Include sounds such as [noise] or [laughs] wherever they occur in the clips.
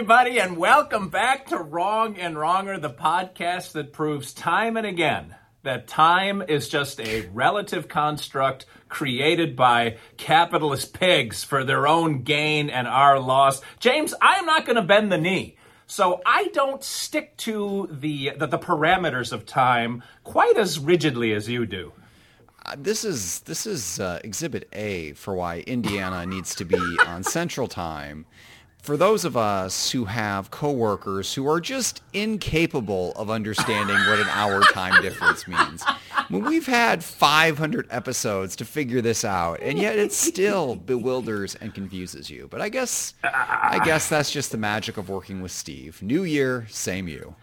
Everybody, and welcome back to Wrong and Wronger, the podcast that proves time and again that time is just a relative construct created by capitalist pigs for their own gain and our loss. James, I am not going to bend the knee. So I don't stick to the, the, the parameters of time quite as rigidly as you do. Uh, this is this is uh, Exhibit A for why Indiana needs to be on Central Time for those of us who have coworkers who are just incapable of understanding what an hour time difference means. We've had 500 episodes to figure this out, and yet it still bewilders and confuses you. But I guess I guess that's just the magic of working with Steve. New year, same you.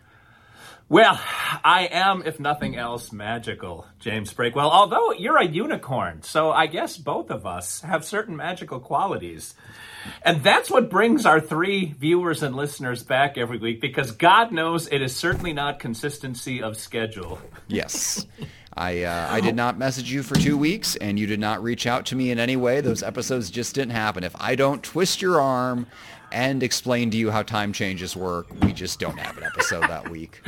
Well, I am, if nothing else, magical, James Breakwell. Although you're a unicorn, so I guess both of us have certain magical qualities. And that's what brings our three viewers and listeners back every week because God knows it is certainly not consistency of schedule. Yes. I, uh, I did not message you for two weeks, and you did not reach out to me in any way. Those episodes just didn't happen. If I don't twist your arm and explain to you how time changes work, we just don't have an episode that week. [laughs]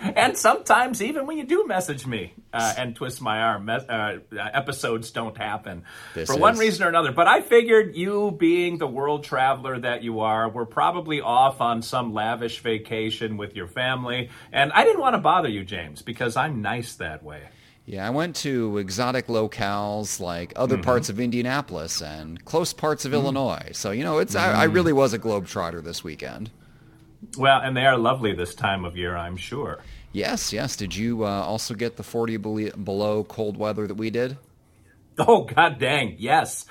and sometimes even when you do message me uh, and twist my arm, uh, episodes don't happen this for is. one reason or another. But I figured you, being the world traveler that you are, were probably off on some lavish vacation with your family, and I didn't want to bother you, James, because I'm nice that way. Yeah, I went to exotic locales like other mm-hmm. parts of Indianapolis and close parts of mm-hmm. Illinois. So you know, it's mm-hmm. I, I mm. really was a globetrotter this weekend. Well, and they are lovely this time of year, I'm sure. Yes, yes. Did you uh, also get the 40 below cold weather that we did? Oh, god dang, yes.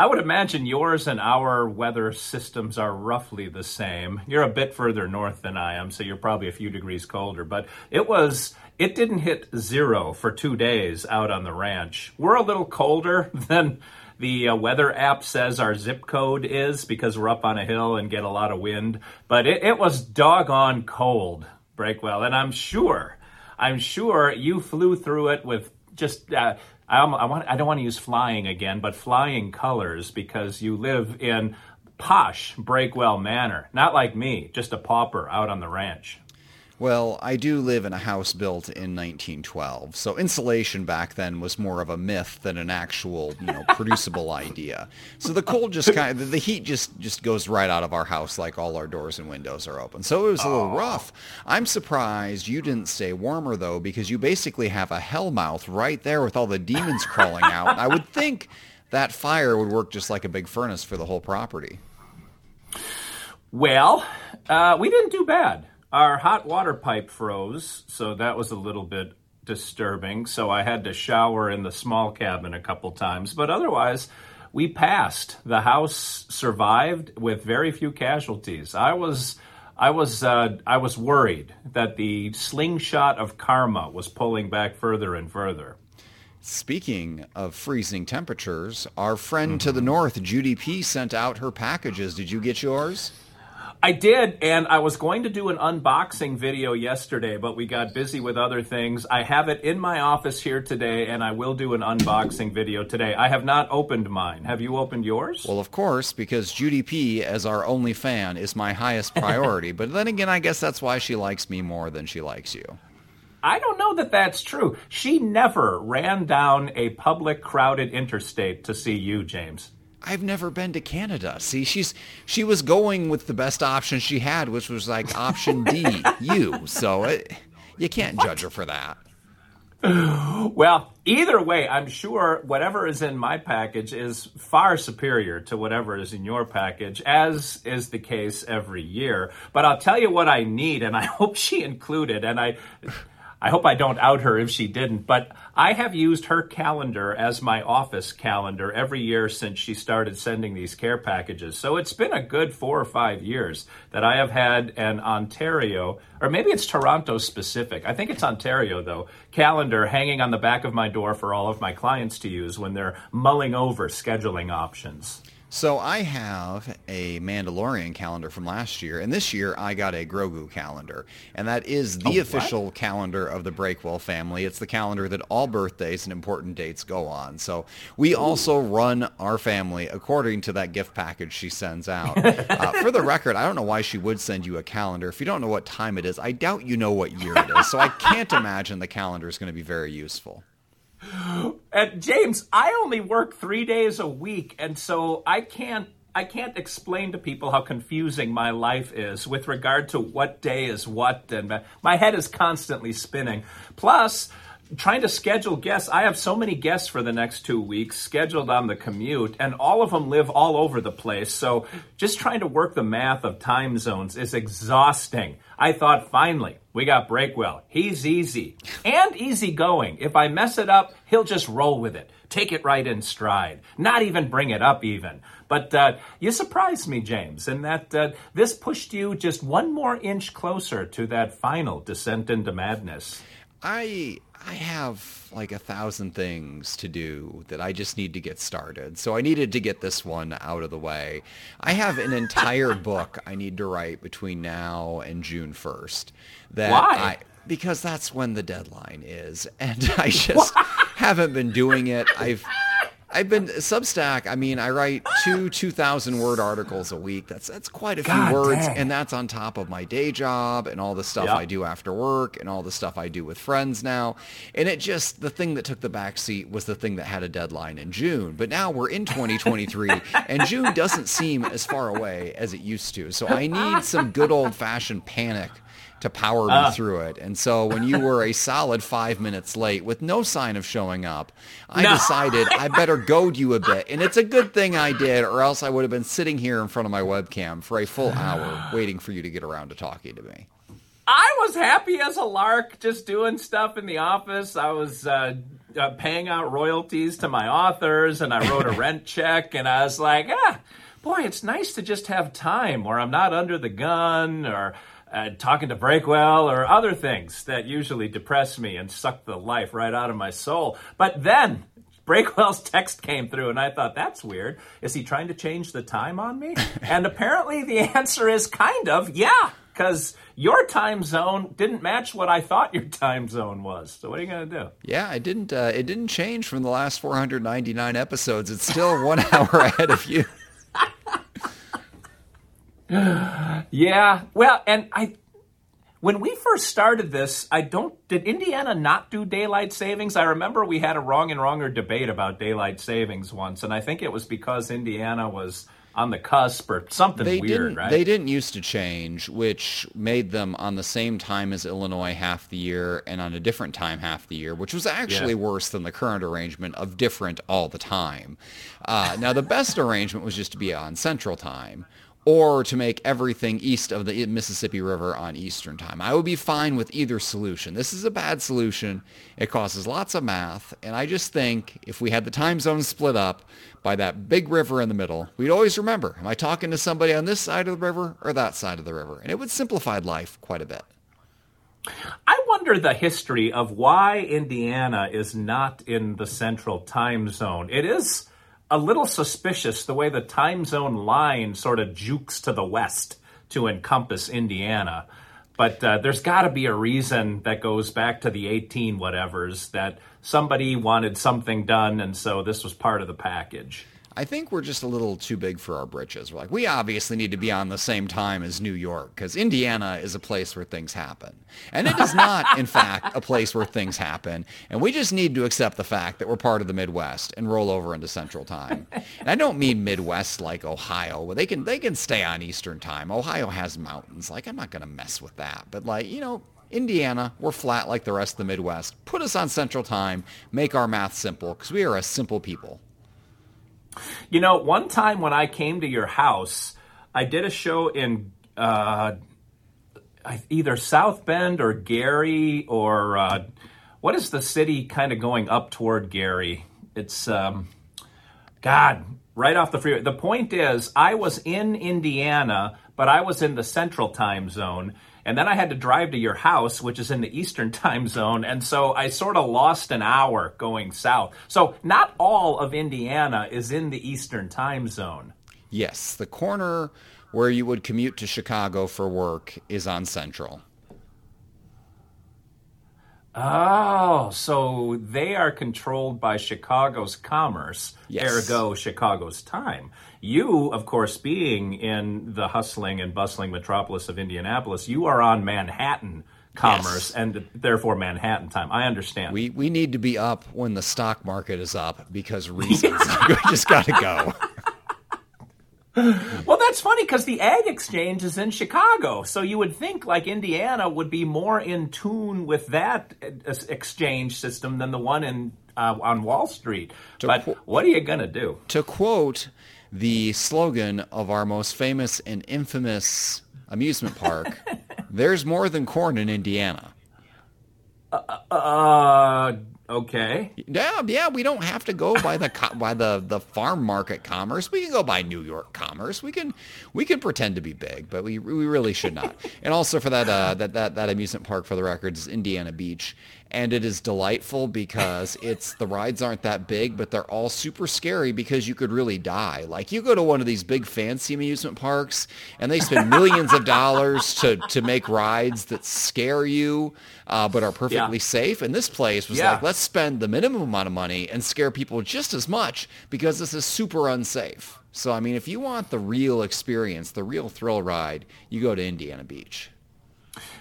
I would imagine yours and our weather systems are roughly the same. You're a bit further north than I am, so you're probably a few degrees colder, but it was it didn't hit 0 for 2 days out on the ranch. We're a little colder [laughs] than the uh, weather app says our zip code is because we're up on a hill and get a lot of wind. But it, it was doggone cold, Breakwell, and I'm sure, I'm sure you flew through it with just. Uh, I, I, want, I don't want to use flying again, but flying colors because you live in posh Breakwell Manor, not like me, just a pauper out on the ranch. Well, I do live in a house built in 1912, so insulation back then was more of a myth than an actual, you know, [laughs] producible idea. So the cold just kind of, the heat just just goes right out of our house like all our doors and windows are open. So it was a little rough. I'm surprised you didn't stay warmer though, because you basically have a hell mouth right there with all the demons crawling out. I would [laughs] think that fire would work just like a big furnace for the whole property. Well, uh, we didn't do bad. Our hot water pipe froze, so that was a little bit disturbing. So I had to shower in the small cabin a couple times, but otherwise, we passed. The house survived with very few casualties. I was. I was uh, I was worried that the slingshot of karma was pulling back further and further. Speaking of freezing temperatures, our friend mm-hmm. to the mm-hmm. north, Judy P, sent out her packages. Did you get yours? I did, and I was going to do an unboxing video yesterday, but we got busy with other things. I have it in my office here today, and I will do an unboxing video today. I have not opened mine. Have you opened yours? Well, of course, because Judy P, as our only fan, is my highest priority. [laughs] but then again, I guess that's why she likes me more than she likes you. I don't know that that's true. She never ran down a public, crowded interstate to see you, James. I've never been to Canada. See, she's she was going with the best option she had, which was like [laughs] option D, you. So it, you can't what? judge her for that. Well, either way, I'm sure whatever is in my package is far superior to whatever is in your package, as is the case every year. But I'll tell you what I need, and I [laughs] hope she included. And I, I hope I don't out her if she didn't, but I have used her calendar as my office calendar every year since she started sending these care packages. So it's been a good four or five years that I have had an Ontario, or maybe it's Toronto specific. I think it's Ontario though, calendar hanging on the back of my door for all of my clients to use when they're mulling over scheduling options. So I have a Mandalorian calendar from last year, and this year I got a Grogu calendar, and that is the oh, official calendar of the Breakwell family. It's the calendar that all birthdays and important dates go on. So we Ooh. also run our family according to that gift package she sends out. [laughs] uh, for the record, I don't know why she would send you a calendar if you don't know what time it is. I doubt you know what year it is, so I can't imagine the calendar is going to be very useful. And James, I only work three days a week, and so I can't I can't explain to people how confusing my life is with regard to what day is what, and my head is constantly spinning. Plus, trying to schedule guests. I have so many guests for the next two weeks scheduled on the commute, and all of them live all over the place. So just trying to work the math of time zones is exhausting. I thought finally we got Breakwell. He's easy and easygoing. If I mess it up, he'll just roll with it. Take it right in stride. Not even bring it up, even. But uh, you surprised me, James, in that uh, this pushed you just one more inch closer to that final descent into madness. I I have like a thousand things to do that I just need to get started. So I needed to get this one out of the way. I have an entire [laughs] book I need to write between now and June 1st. That Why? I, because that's when the deadline is. And [laughs] I just haven't been doing it. I've I've been Substack. I mean, I write two two thousand word articles a week. That's that's quite a God few words, dang. and that's on top of my day job and all the stuff yep. I do after work and all the stuff I do with friends now. And it just the thing that took the back seat was the thing that had a deadline in June. But now we're in 2023, [laughs] and June doesn't seem as far away as it used to. So I need some good old fashioned panic to power me uh. through it. And so when you were a solid five minutes late with no sign of showing up, I no. decided [laughs] I better goad you a bit. And it's a good thing I did, or else I would have been sitting here in front of my webcam for a full hour [sighs] waiting for you to get around to talking to me. I was happy as a lark just doing stuff in the office. I was uh, uh, paying out royalties to my authors and I wrote a [laughs] rent check and I was like, ah, boy, it's nice to just have time where I'm not under the gun or uh, talking to Breakwell or other things that usually depress me and suck the life right out of my soul. But then Breakwell's [laughs] text came through, and I thought, that's weird. Is he trying to change the time on me? [laughs] and apparently the answer is kind of, yeah, because your time zone didn't match what I thought your time zone was. So what are you going to do? Yeah, it didn't. Uh, it didn't change from the last 499 episodes. It's still one [laughs] hour ahead of you. [sighs] yeah. Well, and I when we first started this, I don't did Indiana not do daylight savings? I remember we had a wrong and wronger debate about daylight savings once, and I think it was because Indiana was on the cusp or something they weird, didn't, right? They didn't used to change, which made them on the same time as Illinois half the year and on a different time half the year, which was actually yeah. worse than the current arrangement of different all the time. Uh, now, the best [laughs] arrangement was just to be on Central Time or to make everything east of the Mississippi River on Eastern Time. I would be fine with either solution. This is a bad solution. It causes lots of math, and I just think if we had the time zone split up by that big river in the middle, we'd always remember, am I talking to somebody on this side of the river or that side of the river? And it would simplify life quite a bit. I wonder the history of why Indiana is not in the central time zone. It is a little suspicious the way the time zone line sort of jukes to the west to encompass Indiana. But uh, there's got to be a reason that goes back to the 18 whatevers that somebody wanted something done, and so this was part of the package. I think we're just a little too big for our britches. We're like, we obviously need to be on the same time as New York because Indiana is a place where things happen. And it is not, in [laughs] fact, a place where things happen. And we just need to accept the fact that we're part of the Midwest and roll over into Central Time. And I don't mean Midwest like Ohio, where they can, they can stay on Eastern Time. Ohio has mountains. Like, I'm not going to mess with that. But like, you know, Indiana, we're flat like the rest of the Midwest. Put us on Central Time. Make our math simple because we are a simple people. You know, one time when I came to your house, I did a show in uh, either South Bend or Gary or uh, what is the city kind of going up toward Gary? It's um, God, right off the freeway. The point is, I was in Indiana, but I was in the central time zone. And then I had to drive to your house, which is in the eastern [laughs] time zone. And so I sort of lost an hour going south. So not all of Indiana is in the eastern time zone. Yes, the corner where you would commute to Chicago for work is on Central. Oh, so they are controlled by Chicago's commerce, yes. ergo Chicago's time. You, of course, being in the hustling and bustling metropolis of Indianapolis, you are on Manhattan commerce yes. and therefore Manhattan time. I understand. We we need to be up when the stock market is up because [laughs] reasons. [laughs] we just got to go. [laughs] well, that's funny because the Ag Exchange is in Chicago, so you would think like Indiana would be more in tune with that uh, exchange system than the one in uh, on Wall Street. To but qu- what are you gonna do? To quote the slogan of our most famous and infamous amusement park, [laughs] "There's more than corn in Indiana." Uh, uh Okay. Yeah, yeah. We don't have to go by the by the the farm market commerce. We can go by New York commerce. We can we can pretend to be big, but we we really should not. and also for that uh, that that that amusement park for the record is Indiana Beach, and it is delightful because [laughs] it's the rides aren't that big, but they're all super scary because you could really die. Like you go to one of these big fancy amusement parks and they spend [laughs] millions of dollars to to make rides that scare you uh, but are perfectly yeah. safe. And this place was yeah. like, let's spend the minimum amount of money and scare people just as much because this is super unsafe. So I mean, if you want the real experience, the real thrill ride, you go to Indiana Beach.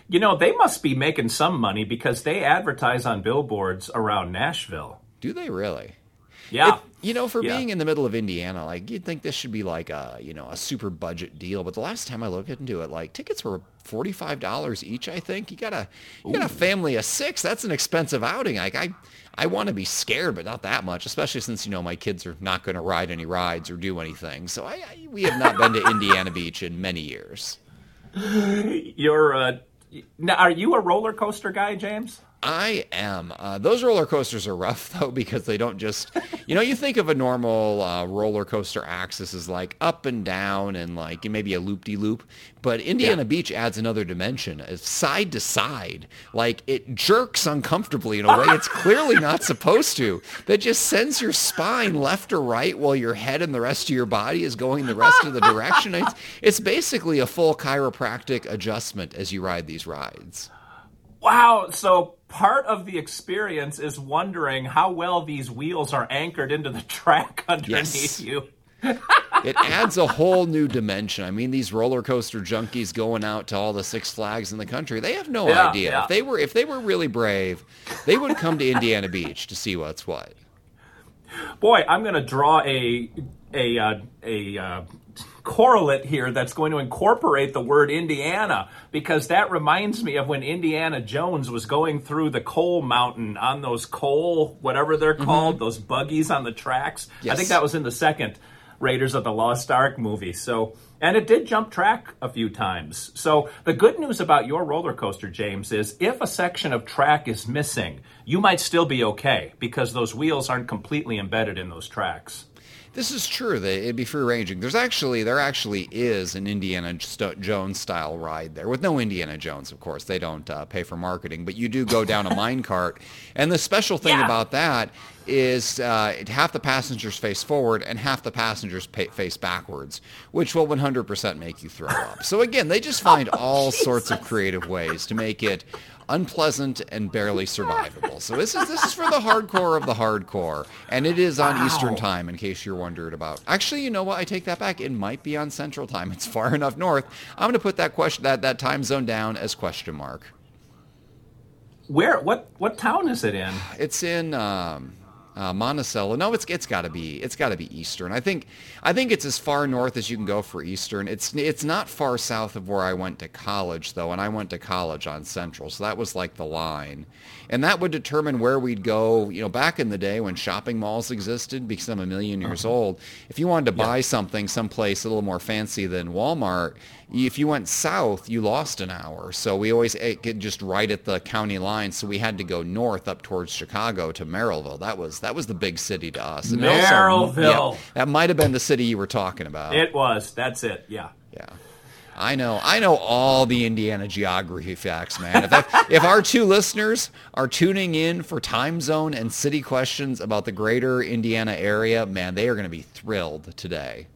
You know, they must be making some money because they advertise on billboards around Nashville. Do they really? Yeah. It, you know, for yeah. being in the middle of Indiana, like you'd think this should be like a you know a super budget deal, but the last time I looked into it, like tickets were forty five dollars each. I think you got a you got a family of six. That's an expensive outing. Like I I want to be scared, but not that much, especially since you know my kids are not going to ride any rides or do anything. So I, I we have not been to Indiana Beach in many years. [laughs] You're uh, now, are you a roller coaster guy, James? I am. Uh, those roller coasters are rough [laughs] though because they don't just, you know, you think of a normal uh, roller coaster axis as like up and down and like maybe a loop de loop, but Indiana yeah. Beach adds another dimension. It's side to side, like it jerks uncomfortably in a way it's clearly [laughs] not supposed to. That just sends your spine left or right while your head and the rest of your body is going the rest of the direction. It's, it's basically a full chiropractic adjustment as you ride these rides. Wow. So part of the experience is wondering how well these wheels are anchored into the [laughs] track underneath yes. you. it adds a whole new dimension. I mean, these roller coaster junkies going out to all the Six Flags in the country, they have no yeah, idea. Yeah. If they were if they were really brave, they would come to Indiana Beach to see what's what. Boy, I'm going to draw a a uh, a uh, correlate here that's going to incorporate the word Indiana because that reminds me of when Indiana Jones was going through the coal mountain on those coal, whatever they're mm-hmm. called, mm-hmm. those buggies on the tracks. Yes. I think that was in the second Raiders of the Lost Ark movie. So, and it did jump track a few times. So, the good news about your roller coaster, James, is if a section of track is missing, you might still be okay because those wheels aren't completely embedded in those tracks. This is true. It'd be free ranging. There's actually there actually is an Indiana Jones style ride there with no Indiana Jones, of course. They don't uh, pay for marketing, but you do go down a mine cart. And the special thing yeah. about that is uh, half the passengers face forward and half the passengers pay, face backwards, which will 100% make you throw up. So again, they just find [laughs] oh, all Jesus. sorts of creative ways to make it unpleasant and barely survivable. So this is this is for the hardcore of the hardcore, and it is on wow. Eastern time. In case you're wondering about, actually, you know what? I take that back. It might be on Central time. It's far enough north. I'm going to put that question that that time zone down as question mark. Where? What? What town is it in? It's in. Um, uh, Monticello. No, it's it's got to be it's got to be Eastern. I think I think it's as far north as you can go for Eastern. It's it's not far south of where I went to college though, and I went to college on Central, so that was like the line, and that would determine where we'd go. You know, back in the day when shopping malls existed, because I'm a million years uh-huh. old, if you wanted to buy yeah. something someplace a little more fancy than Walmart if you went south, you lost an hour. So we always eh, get just right at the county line. So we had to go north up towards Chicago to Merrillville. That was that was the big city to us. And Merrillville. Also, yeah, that might have been the city you were talking about. It was. That's it. Yeah. Yeah. I know, I know all the Indiana geography facts, man. If, that, if our two listeners are tuning in for time zone and city questions about the greater Indiana area, man, they are going to be thrilled today.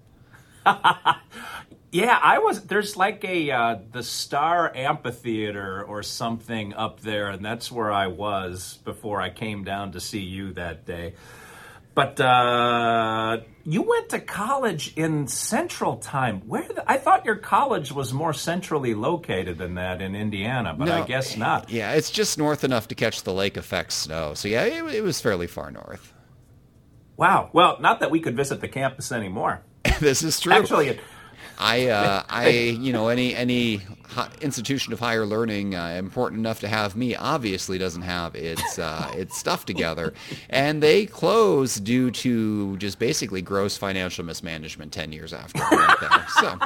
[laughs] Yeah, I was. There's like a uh, the Star Amphitheater or something up there, and that's where I was before I came down to see you that day. But uh, you went to college in Central Time. Where the, I thought your college was more centrally located than that in Indiana, but no, I guess not. Yeah, it's just north enough to catch the lake effect snow. So yeah, it, it was fairly far north. Wow. Well, not that we could visit the campus anymore. [laughs] this is true. Actually, it, I, uh, [laughs] I, you know, any any institution of higher learning uh, important enough to have me obviously doesn't have its uh, [laughs] its stuff together, and they closed due to just basically gross financial mismanagement ten years after I. So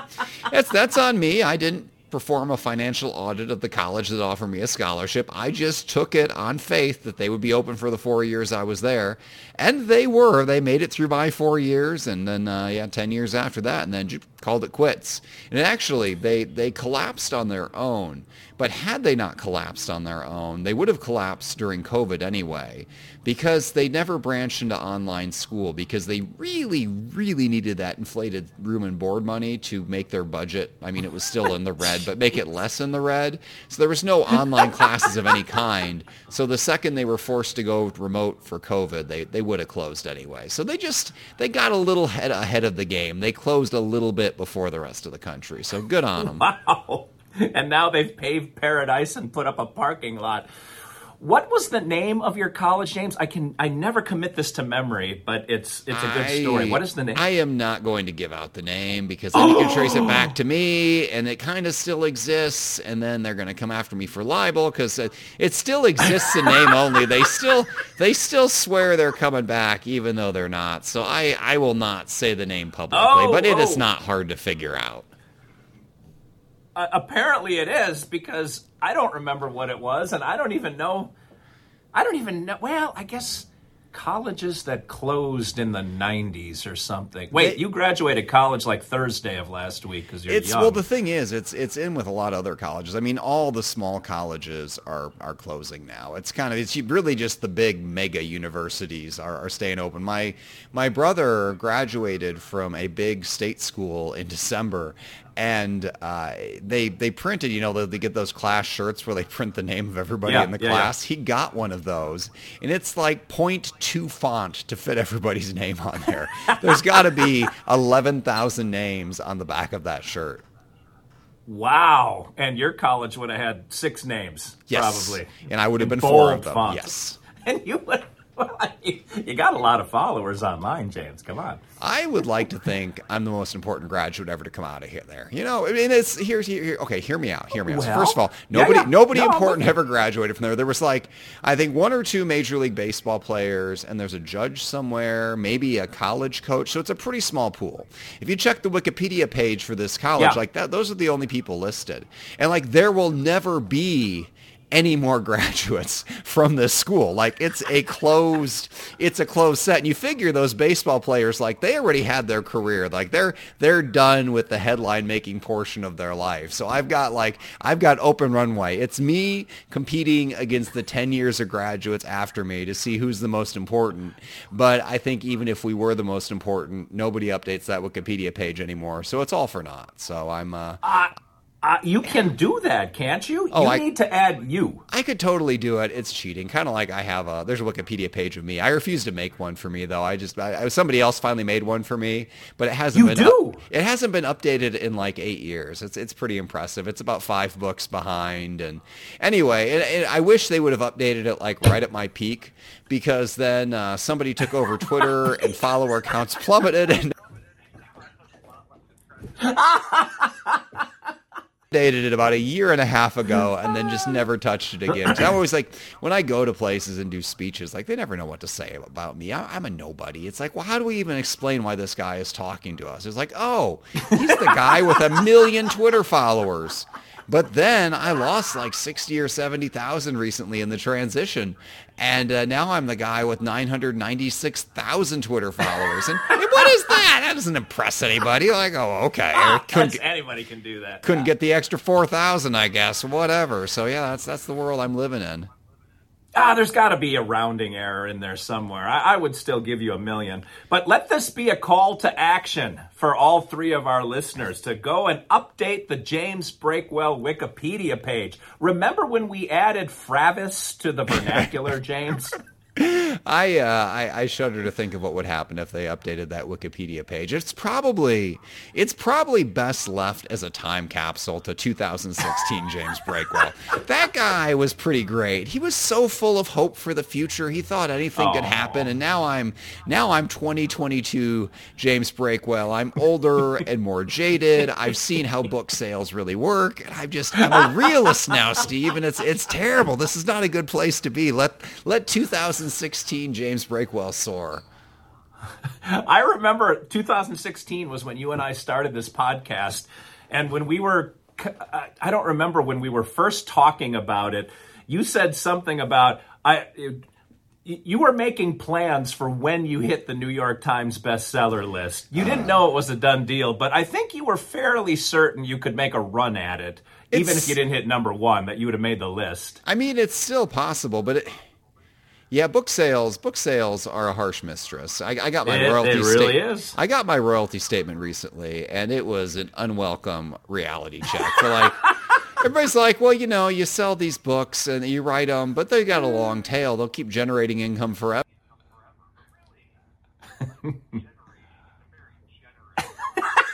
that's that's on me. I didn't perform a financial audit of the college that offered me a scholarship. I just took it on faith that they would be open for the four years I was there. And they were. They made it through my four years and then, uh, yeah, 10 years after that and then called it quits. And actually, they, they collapsed on their own. But had they not collapsed on their own, they would have collapsed during COVID anyway because they never branched into online school because they really, really needed that inflated room and board money to make their budget. I mean, it was still in the red, but make it less in the red. So there was no online classes of any kind. So the second they were forced to go remote for COVID, they, they would have closed anyway. So they just, they got a little head ahead of the game. They closed a little bit before the rest of the country. So good on them. [laughs] Wow. And now they've paved paradise and put up a parking lot what was the name of your college, James? I can I never commit this to memory, but it's it's a good I, story. What is the name? I am not going to give out the name because then oh. you can trace it back to me, and it kind of still exists. And then they're going to come after me for libel because it, it still exists in name only. They still they still swear they're coming back, even though they're not. So I I will not say the name publicly, oh, but it oh. is not hard to figure out. Uh, apparently it is because I don't remember what it was, and I don't even know. I don't even know. Well, I guess colleges that closed in the 90s or something. Wait, it, you graduated college like Thursday of last week because you're it's, young. Well, the thing is, it's it's in with a lot of other colleges. I mean, all the small colleges are are closing now. It's kind of it's really just the big mega universities are, are staying open. My my brother graduated from a big state school in December, and uh, they they printed, you know, they, they, get those class shirts where they print the name of everybody yeah, in the yeah, class. Yeah. He got one of those, and it's like 0.2 font to fit everybody's name on there. There's got to be 11,000 names on the back of that shirt. Wow! And your college would have had six names, yes. probably, and I would have been four of them. Font. Yes, [laughs] and you would [laughs] you got a lot of followers online, James. Come on. I would like to think I'm the most important graduate ever to come out of here. There, you know. I mean, it's here's here, here, okay. Hear me out. Hear me out. Well, so first of all, nobody yeah, yeah. nobody no, important ever graduated from there. There was like I think one or two major league baseball players, and there's a judge somewhere, maybe a college coach. So it's a pretty small pool. If you check the Wikipedia page for this college, yeah. like that, those are the only people listed, and like there will never be any more [laughs] graduates from this school. Like it's a closed, it's a closed set. And you figure those baseball players, like they already had their career. Like they're, they're done with the headline making portion of their life. So I've got like, I've got open runway. It's me competing against the 10 years of graduates after me to see who's the most important. But I think even if we were the most important, nobody updates that Wikipedia page anymore. So it's all for naught. So I'm, uh, uh Uh, you can do that, can't you? Oh, you I- need to add you. I could totally do it. It's cheating. Kind of like I have a there's a Wikipedia page of me. I refuse to make one for me though. I just I, somebody else finally made one for me, but it hasn't You been do? it hasn't been updated in like 8 years. It's it's pretty impressive. It's about 5 books behind and anyway, and, and I wish they would have updated it like right at my peak because then uh, somebody took over Twitter [laughs] and follower counts plummeted and [laughs] [laughs] dated it about a year and a half [laughs] ago and then just never touched it again. 'Cause I always like when I go to places and do speeches, like they never know what to say about me. I, I'm a nobody. It's like, well, how do we even explain why this guy is talking to us? It's like, oh, he's the guy with a million Twitter followers. But then I lost like 60 or 70,000 recently in the transition. And uh, now I'm the guy with 996,000 Twitter followers. And, what is that? That doesn't impress anybody. Like, oh, okay. That's, [laughs] anybody can do that. couldn't get the extra 4,000, I guess. Whatever. So yeah, that's that's the world I'm living in. Ah, there's got to be a rounding error in there somewhere. I, I would still give you a million. But let this be a call to action for all three of our listeners to go and update the James Breakwell Wikipedia page. Remember when we added Fravis to the vernacular, [laughs] James? I, uh, I I shudder to think of what would happen if they updated that Wikipedia page. It's probably it's probably best left as a time capsule to 2016 [laughs] James Breakwell. That guy was pretty great. He was so full of hope for the future. He thought anything could happen, and now I'm now I'm 2022 James Breakwell. I'm older [laughs] and more jaded. I've seen how book sales really work, and I'm just I'm a [laughs] realist now, Steve, and it's it's terrible. This is not a good place to be. Let let 2016 James Breakwell soar. [laughs] I remember 2016 was when you and I started this podcast, and when we were, I uh, I don't remember when we were first talking about it. You said something about I. You were making plans for when you hit the New York Times bestseller list. You didn't uh-huh. know it was a done deal, but I think you were fairly certain you could make a run at it, even if you didn't hit number one, that you would have made the list. I mean, it's still possible, but it, yeah, book sales book sales are a harsh mistress. I, I got my It- it really is. I got my royalty statement recently, and it was an unwelcome reality check. For like, [laughs] everybody's like, well, you know, you sell these books and you write them, but they got a long tail. They'll keep generating income forever. [laughs]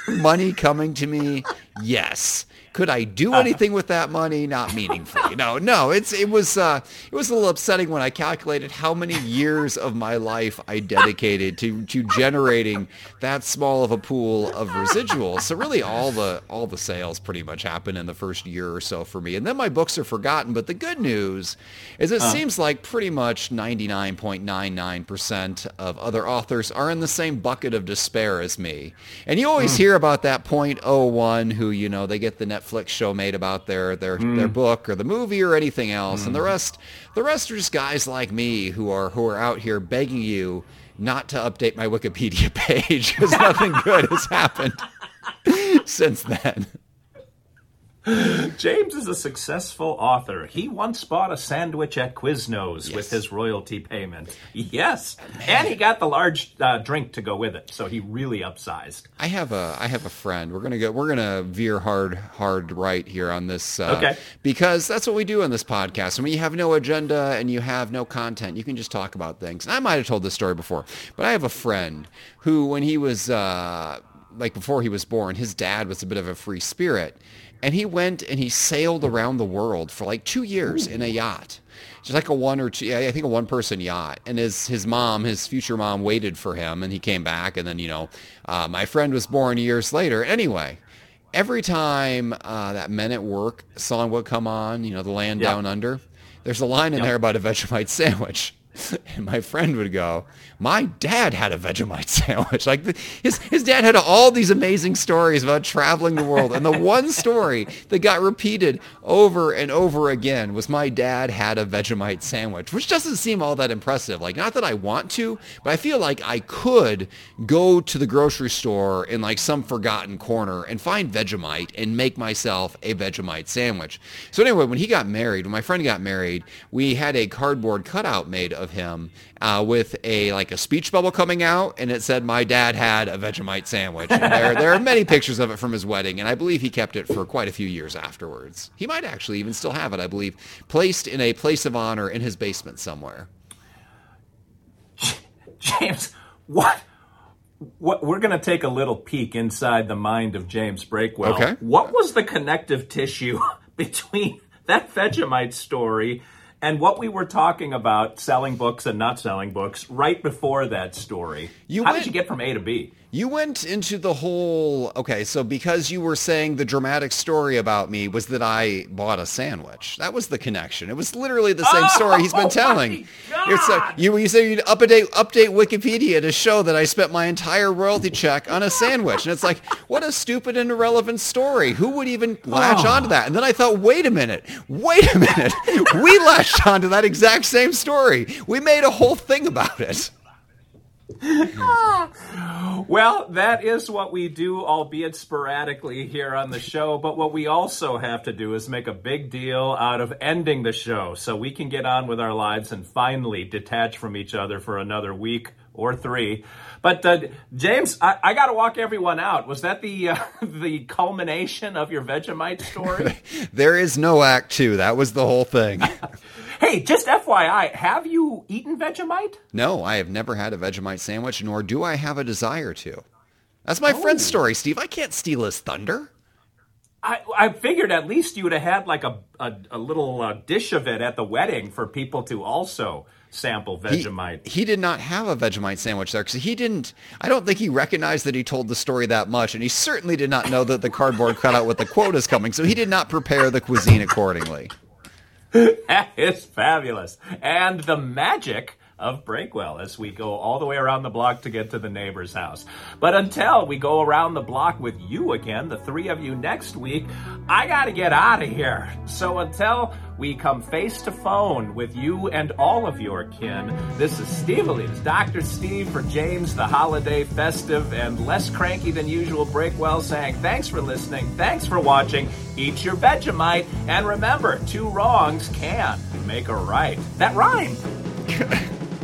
money coming to me yes could i do uh-huh. anything with that money? Not meaningfully. No no it's it was uh it was a little upsetting when i calculated how many years of my life i dedicated to to generating that small of a pool of residuals. So really all the all the sales pretty much happen in the first year or so for me. And then my books are forgotten but the good news is it uh-huh. seems like pretty much 99.99% of other authors are in the same bucket of despair as me. And you always hmm. hear about that 0.01 who you know they get the Netflix show made about their their hmm. their book or the movie or anything else and the hmm. rest the rest are just guys like me who are who are out here begging you not to update my Wikipedia [laughs] page because nothing good has happened [laughs] since then. [laughs] James is a successful author. He once bought a sandwich at Quiznos with his royalty payment. [laughs] Yes, and he got the large uh, drink to go with it, so he really upsized. I have a I have a friend. We're gonna go. We're gonna veer hard hard right here on this. Uh, Okay. Because that's what we do on this podcast. And when you have no agenda and you have no content, you can just talk about things. And I might have told this story before, but I have a friend who, when he was uh, like before he was born, his dad was a bit of a free spirit, and he went and he sailed around the world for like two years in a yacht just like a one or two, I think a one person yacht. And his, his mom, his future mom waited for him and he came back. And then, you know, uh, my friend was born years later. Anyway, every time uh, that Men at Work song would come on, you know, The Land Yep. Down Under, there's a line in Yep. there about a Vegemite sandwich. [laughs] And my friend would go, my dad had a Vegemite [laughs] sandwich. Like his, his dad had all these amazing stories about traveling the world. And the one story that got repeated over and over again was my dad had a Vegemite sandwich, which doesn't seem all that impressive. Like, not that I want to, but I feel like I could go to the grocery store in like some forgotten corner and find Vegemite and make myself a Vegemite sandwich. So anyway, when he got married, when my friend got married, we had a cardboard cutout made of him him uh, with a like a speech bubble coming out, and it said, "My dad had a Vegemite sandwich." And there, there are many pictures of it from his wedding, and I believe he kept it for quite a few years afterwards. He might actually even still have it. I believe placed in a place of honor in his basement somewhere. James, what? What we're going to take a little peek inside the mind of James Breakwell. Okay. What was the connective tissue [laughs] between that Vegemite story and what we were talking about selling books and not selling books right before that story? You How went- did you get from A to B? You went into the whole okay, so because you were saying the dramatic story about me was that I bought a sandwich. That was the connection. It was literally the same oh, story he's been oh my telling. You you say you'd update update Wikipedia to show that I spent my entire royalty check on a sandwich, and it's like what a stupid and irrelevant story. Who would even latch Oh. onto that? And then I thought, wait a minute, wait a minute, [laughs] we latched onto that exact same story. We made a whole thing about it. [laughs] Well, that is what we do, albeit sporadically here on the show. But what we also have to do is make a big deal out of ending the show so we can get on with our lives and finally detach from each other for another week or three. But uh, James, I, I got to walk everyone out. Was that the uh, [laughs] the culmination of your Vegemite story? [laughs] There is no act two. That was the whole thing. [laughs] hey, just FYI, have you eaten Vegemite? No, I have never had a Vegemite sandwich, nor do I have a desire to. That's my friend's story, Steve. I can't steal his thunder. I, I figured at least you would have had like a, a, a little uh, dish of it at the wedding for people to also sample He, Vegemite. he did not have a Vegemite sandwich there because he didn't. I don't think he recognized that he told the story that much, and he certainly did not know that the cardboard cutout with the quote is coming. So he did not prepare the cuisine accordingly. [laughs] that is fabulous. And the magic of Breakwell as we go all the way around the block to get to the neighbor's house. But until we go around the block with you again, the three of you next week, I got to get out of here. So until we come face to phone with you and all of your kin, this is Steve Alita's Dr. Steve for James, the holiday festive and less cranky than usual Breakwell saying thanks for listening, thanks for watching, eat your Vegemite, and remember, two wrongs can make a right. That rhymed. [laughs]